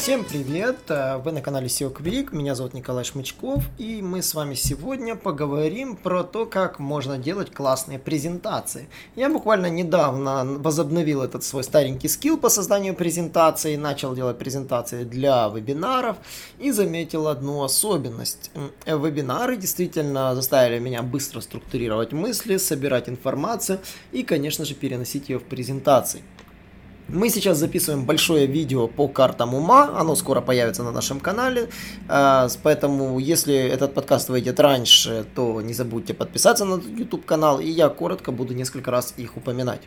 Всем привет! Э, вы на канале SEO Quick, меня зовут Николай Шмычков, и мы с вами сегодня поговорим про то, как можно делать классные презентации. Я буквально недавно возобновил этот свой старенький скилл по созданию презентаций, начал делать презентации для вебинаров и заметил одну особенность. Вебинары действительно заставили меня быстро структурировать мысли, собирать информацию и, конечно же, переносить ее в презентации. Мы сейчас записываем большое видео по картам ума, оно скоро появится на нашем канале, а, поэтому если этот подкаст выйдет раньше, то не забудьте подписаться на YouTube канал, и я коротко буду несколько раз их упоминать.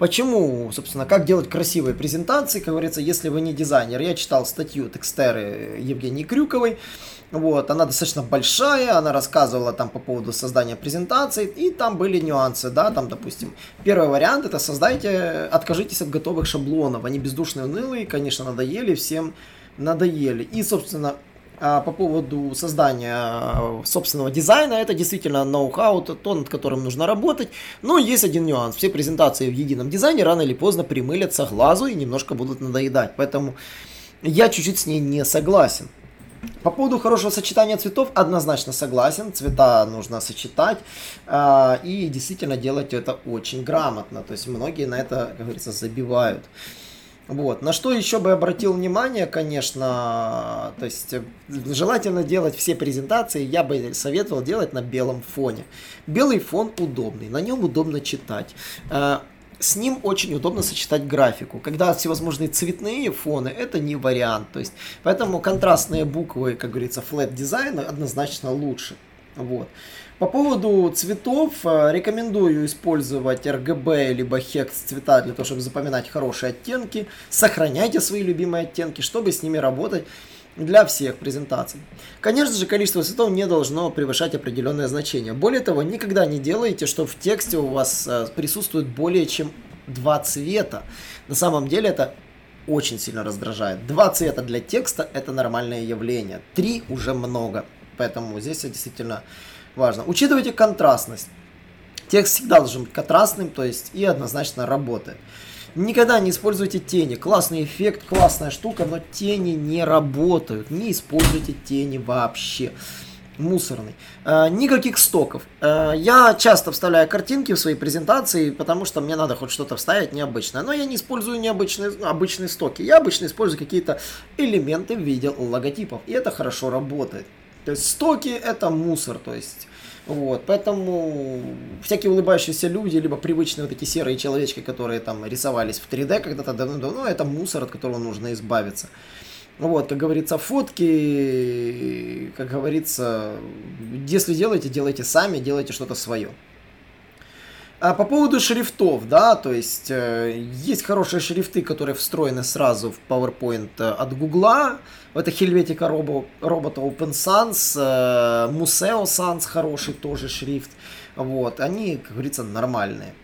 Почему, собственно, как делать красивые презентации, как говорится, если вы не дизайнер. Я читал статью текстеры Евгении Крюковой, вот, она достаточно большая, она рассказывала там по поводу создания презентаций, и там были нюансы, да, там, допустим, первый вариант это создайте, откажитесь от готовых шаблонов, они бездушные, унылые, конечно, надоели, всем надоели. И, собственно, по поводу создания собственного дизайна, это действительно ноу-хау, то, над которым нужно работать. Но есть один нюанс. Все презентации в едином дизайне рано или поздно примылятся глазу и немножко будут надоедать. Поэтому я чуть-чуть с ней не согласен. По поводу хорошего сочетания цветов однозначно согласен. Цвета нужно сочетать э, и действительно делать это очень грамотно. То есть многие на это, как говорится, забивают. Вот. На что еще бы обратил внимание, конечно, то есть желательно делать все презентации, я бы советовал делать на белом фоне. Белый фон удобный, на нем удобно читать. А, с ним очень удобно сочетать графику. Когда всевозможные цветные фоны, это не вариант. То есть, поэтому контрастные буквы, как говорится, flat дизайна однозначно лучше. Вот. По поводу цветов, э, рекомендую использовать RGB либо HEX цвета для того, чтобы запоминать хорошие оттенки. Сохраняйте свои любимые оттенки, чтобы с ними работать для всех презентаций. Конечно же, количество цветов не должно превышать определенное значение. Более того, никогда не делайте, что в тексте у вас э, присутствует более чем два цвета. На самом деле это очень сильно раздражает. Два цвета для текста это нормальное явление. Три уже много. Поэтому здесь действительно важно. Учитывайте контрастность. Текст всегда должен быть контрастным, то есть и однозначно работает. Никогда не используйте тени. Классный эффект, классная штука, но тени не работают. Не используйте тени вообще. Мусорный. Э, никаких стоков. Э, я часто вставляю картинки в свои презентации, потому что мне надо хоть что-то вставить необычное. Но я не использую необычные обычные стоки. Я обычно использую какие-то элементы в виде логотипов. И это хорошо работает. То есть стоки это мусор. То есть вот, поэтому всякие улыбающиеся люди, либо привычные вот эти серые человечки, которые там рисовались в 3D когда-то давно-давно, это мусор, от которого нужно избавиться. Вот, как говорится, фотки, как говорится, если делаете, делайте сами, делайте что-то свое. А по поводу шрифтов, да, то есть э, есть хорошие шрифты, которые встроены сразу в PowerPoint э, от Гугла. Это Helvetica робо, робота Open Sans, э, Museo Sans хороший тоже шрифт. Вот, они, как говорится, нормальные.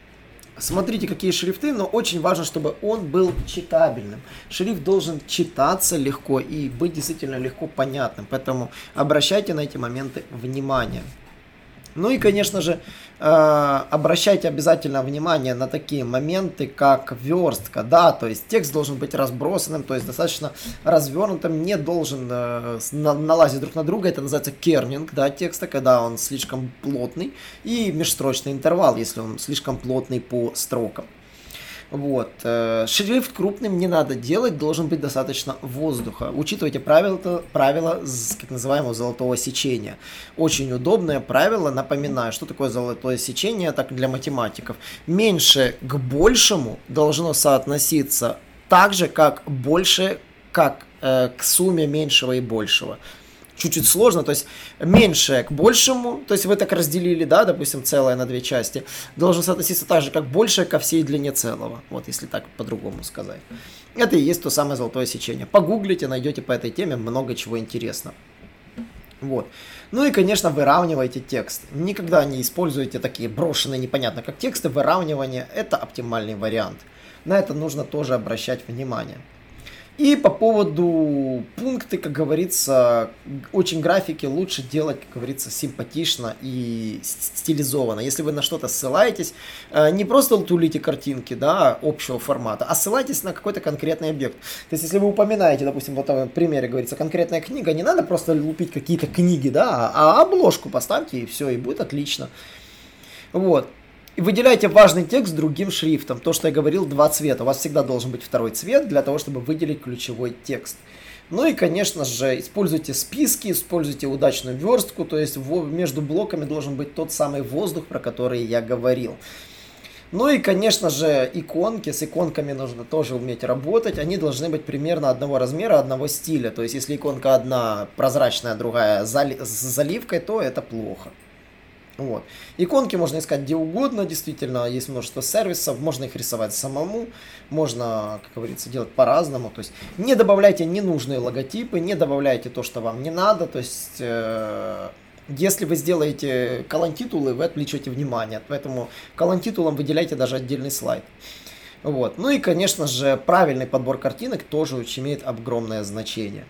Смотрите, какие шрифты, но очень важно, чтобы он был читабельным. Шрифт должен читаться легко и быть действительно легко понятным. Поэтому обращайте на эти моменты внимание. Ну и, конечно же, обращайте обязательно внимание на такие моменты, как верстка, да, то есть текст должен быть разбросанным, то есть достаточно развернутым, не должен э, налазить друг на друга, это называется кернинг, да, текста, когда он слишком плотный, и межстрочный интервал, если он слишком плотный по строкам. Вот. Э, шрифт крупным не надо делать, должен быть достаточно воздуха. Учитывайте правила, правила как называемого золотого сечения. Очень удобное правило, напоминаю, что такое золотое сечение, так для математиков. Меньше к большему должно соотноситься так же, как больше как э, к сумме меньшего и большего чуть-чуть сложно, то есть меньшее к большему, то есть вы так разделили, да, допустим, целое на две части, должен соотноситься так же, как большее ко всей длине целого, вот если так по-другому сказать. Это и есть то самое золотое сечение. Погуглите, найдете по этой теме много чего интересного. Вот. Ну и, конечно, выравнивайте текст. Никогда не используйте такие брошенные непонятно как тексты. Выравнивание – это оптимальный вариант. На это нужно тоже обращать внимание. И по поводу пункты, как говорится, очень графики лучше делать, как говорится, симпатично и стилизованно. Если вы на что-то ссылаетесь, э, не просто тулите картинки, да, общего формата, а ссылайтесь на какой-то конкретный объект. То есть, если вы упоминаете, допустим, вот в примере говорится, конкретная книга, не надо просто лупить какие-то книги, да, а обложку поставьте и все, и будет отлично. Вот. И выделяйте важный текст другим шрифтом. То, что я говорил, два цвета. У вас всегда должен быть второй цвет для того, чтобы выделить ключевой текст. Ну и, конечно же, используйте списки, используйте удачную верстку, то есть между блоками должен быть тот самый воздух, про который я говорил. Ну и, конечно же, иконки. С иконками нужно тоже уметь работать. Они должны быть примерно одного размера, одного стиля. То есть, если иконка одна прозрачная, другая с заливкой, то это плохо. Вот. Иконки можно искать где угодно, действительно, есть множество сервисов, можно их рисовать самому, можно, как говорится, делать по-разному. То есть не добавляйте ненужные логотипы, не добавляйте то, что вам не надо. То есть э, если вы сделаете колонтитулы, вы отвлечете внимание. Поэтому колонтитулам выделяйте даже отдельный слайд. Вот. Ну и, конечно же, правильный подбор картинок тоже очень имеет огромное значение.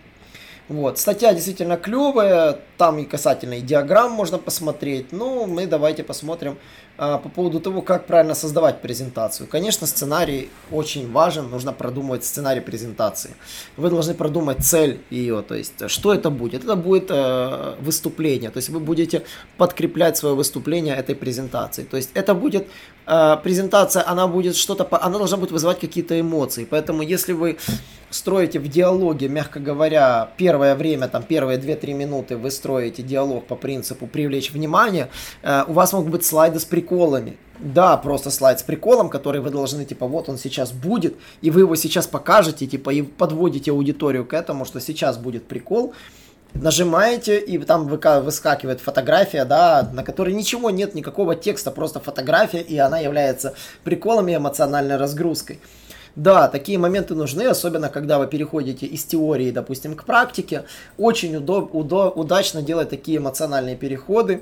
Вот, статья действительно клевая, там и касательно и диаграмм можно посмотреть, но мы давайте посмотрим а, по поводу того, как правильно создавать презентацию. Конечно, сценарий очень важен, нужно продумывать сценарий презентации. Вы должны продумать цель ее, то есть что это будет. Это будет э, выступление, то есть вы будете подкреплять свое выступление этой презентации. То есть это будет э, презентация, она будет что-то, она должна будет вызывать какие-то эмоции. Поэтому если вы строите в диалоге, мягко говоря, первое время, там первые 2-3 минуты вы строите диалог по принципу привлечь внимание, э, у вас могут быть слайды с приколами. Да, просто слайд с приколом, который вы должны, типа, вот он сейчас будет, и вы его сейчас покажете, типа, и подводите аудиторию к этому, что сейчас будет прикол, нажимаете, и там выскакивает фотография, да, на которой ничего нет, никакого текста, просто фотография, и она является приколом и эмоциональной разгрузкой. Да, такие моменты нужны, особенно когда вы переходите из теории, допустим, к практике. Очень удоб, удо, удачно делать такие эмоциональные переходы.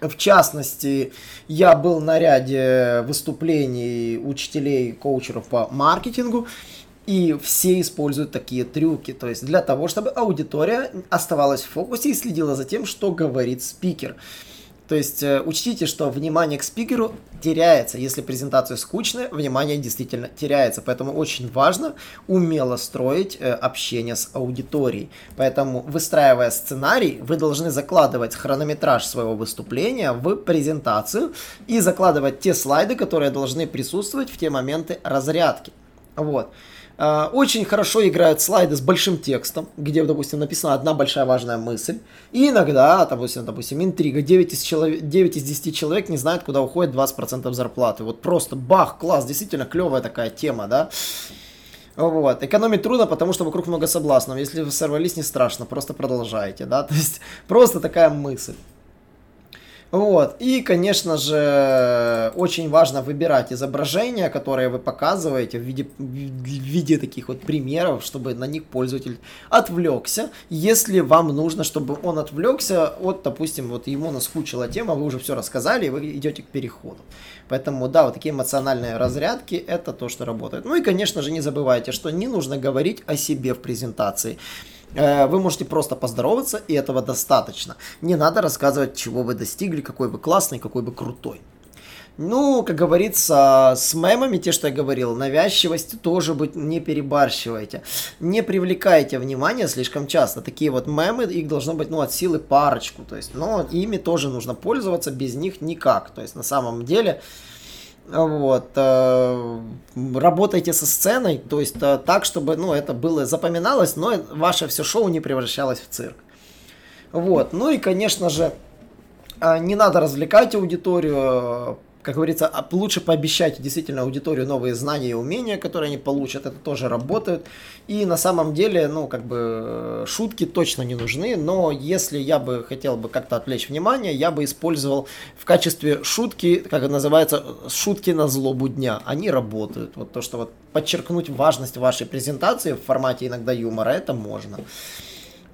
В частности, я был на ряде выступлений учителей, коучеров по маркетингу, и все используют такие трюки, то есть для того, чтобы аудитория оставалась в фокусе и следила за тем, что говорит спикер. То есть э, учтите, что внимание к спикеру теряется. Если презентация скучная, внимание действительно теряется. Поэтому очень важно умело строить э, общение с аудиторией. Поэтому, выстраивая сценарий, вы должны закладывать хронометраж своего выступления в презентацию и закладывать те слайды, которые должны присутствовать в те моменты разрядки. Вот. А, очень хорошо играют слайды с большим текстом, где, допустим, написана одна большая важная мысль. И иногда, допустим, допустим интрига, 9 из, человек, 9 из 10 человек не знают, куда уходит 20% зарплаты. Вот просто бах, класс, действительно клевая такая тема, да. Вот. Экономить трудно, потому что вокруг много соблазнов. Если вы сорвались, не страшно, просто продолжайте, да. То есть просто такая мысль. Вот. И, конечно же, очень важно выбирать изображения, которые вы показываете в виде, в виде таких вот примеров, чтобы на них пользователь отвлекся. Если вам нужно, чтобы он отвлекся от, допустим, вот ему наскучила тема, вы уже все рассказали, и вы идете к переходу. Поэтому, да, вот такие эмоциональные разрядки, это то, что работает. Ну и, конечно же, не забывайте, что не нужно говорить о себе в презентации. Э, вы можете просто поздороваться, и этого достаточно. Не надо рассказывать, чего вы достигли, какой вы классный, какой вы крутой. Ну, как говорится, с мемами, те, что я говорил, навязчивость тоже быть не перебарщивайте. Не привлекайте внимание слишком часто. Такие вот мемы, их должно быть, ну, от силы парочку. То есть, но ими тоже нужно пользоваться, без них никак. То есть, на самом деле, вот. Э, работайте со сценой, то есть э, так, чтобы ну, это было запоминалось, но ваше все шоу не превращалось в цирк. Вот. Ну и, конечно же, э, не надо развлекать аудиторию, как говорится, а лучше пообещать действительно аудиторию новые знания и умения, которые они получат, это тоже работает. И на самом деле, ну, как бы, шутки точно не нужны, но если я бы хотел бы как-то отвлечь внимание, я бы использовал в качестве шутки, как это называется, шутки на злобу дня. Они работают. Вот то, что вот подчеркнуть важность вашей презентации в формате иногда юмора, это можно.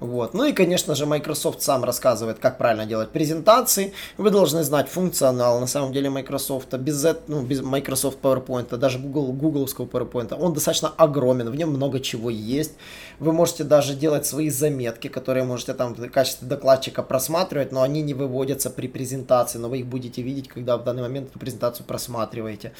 Вот. Ну и, конечно же, Microsoft сам рассказывает, как правильно делать презентации. Вы должны знать функционал, на самом деле, Microsoft. Без, ну, без Microsoft PowerPoint, даже Google, гугловского PowerPoint, он достаточно огромен, в нем много чего есть. Вы можете даже делать свои заметки, которые можете там в качестве докладчика просматривать, но они не выводятся при презентации, но вы их будете видеть, когда в данный момент эту презентацию просматриваете.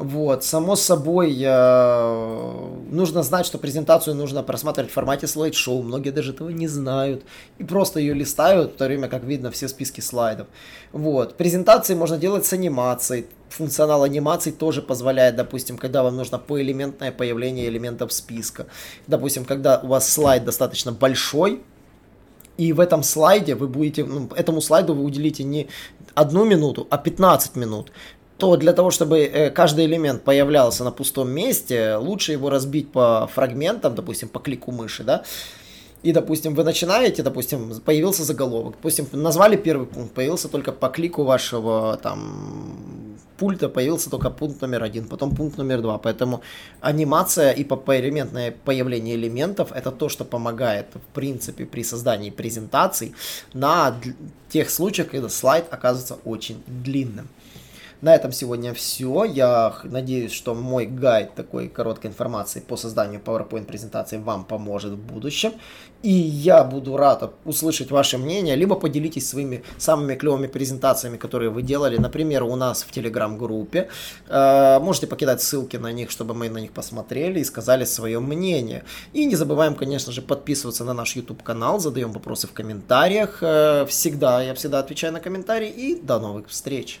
Вот, само собой, э, нужно знать, что презентацию нужно просматривать в формате слайд-шоу. Многие даже этого не знают. И просто ее листают, в то время как видно все списки слайдов. Вот, презентации можно делать с анимацией. Функционал анимаций тоже позволяет, допустим, когда вам нужно поэлементное появление элементов списка. Допустим, когда у вас слайд достаточно большой, и в этом слайде вы будете, ну, этому слайду вы уделите не одну минуту, а 15 минут то для того, чтобы э, каждый элемент появлялся на пустом месте, лучше его разбить по фрагментам, допустим, по клику мыши, да, и, допустим, вы начинаете, допустим, появился заголовок, допустим, назвали первый пункт, появился только по клику вашего там пульта, появился только пункт номер один, потом пункт номер два. Поэтому анимация и поэлементное появление элементов это то, что помогает, в принципе, при создании презентаций на тех случаях, когда слайд оказывается очень длинным. На этом сегодня все. Я надеюсь, что мой гайд такой короткой информации по созданию PowerPoint презентации вам поможет в будущем. И я буду рад услышать ваше мнение, либо поделитесь своими самыми клевыми презентациями, которые вы делали, например, у нас в Телеграм-группе. Э, можете покидать ссылки на них, чтобы мы на них посмотрели и сказали свое мнение. И не забываем, конечно же, подписываться на наш YouTube-канал, задаем вопросы в комментариях. Э, всегда, я всегда отвечаю на комментарии и до новых встреч!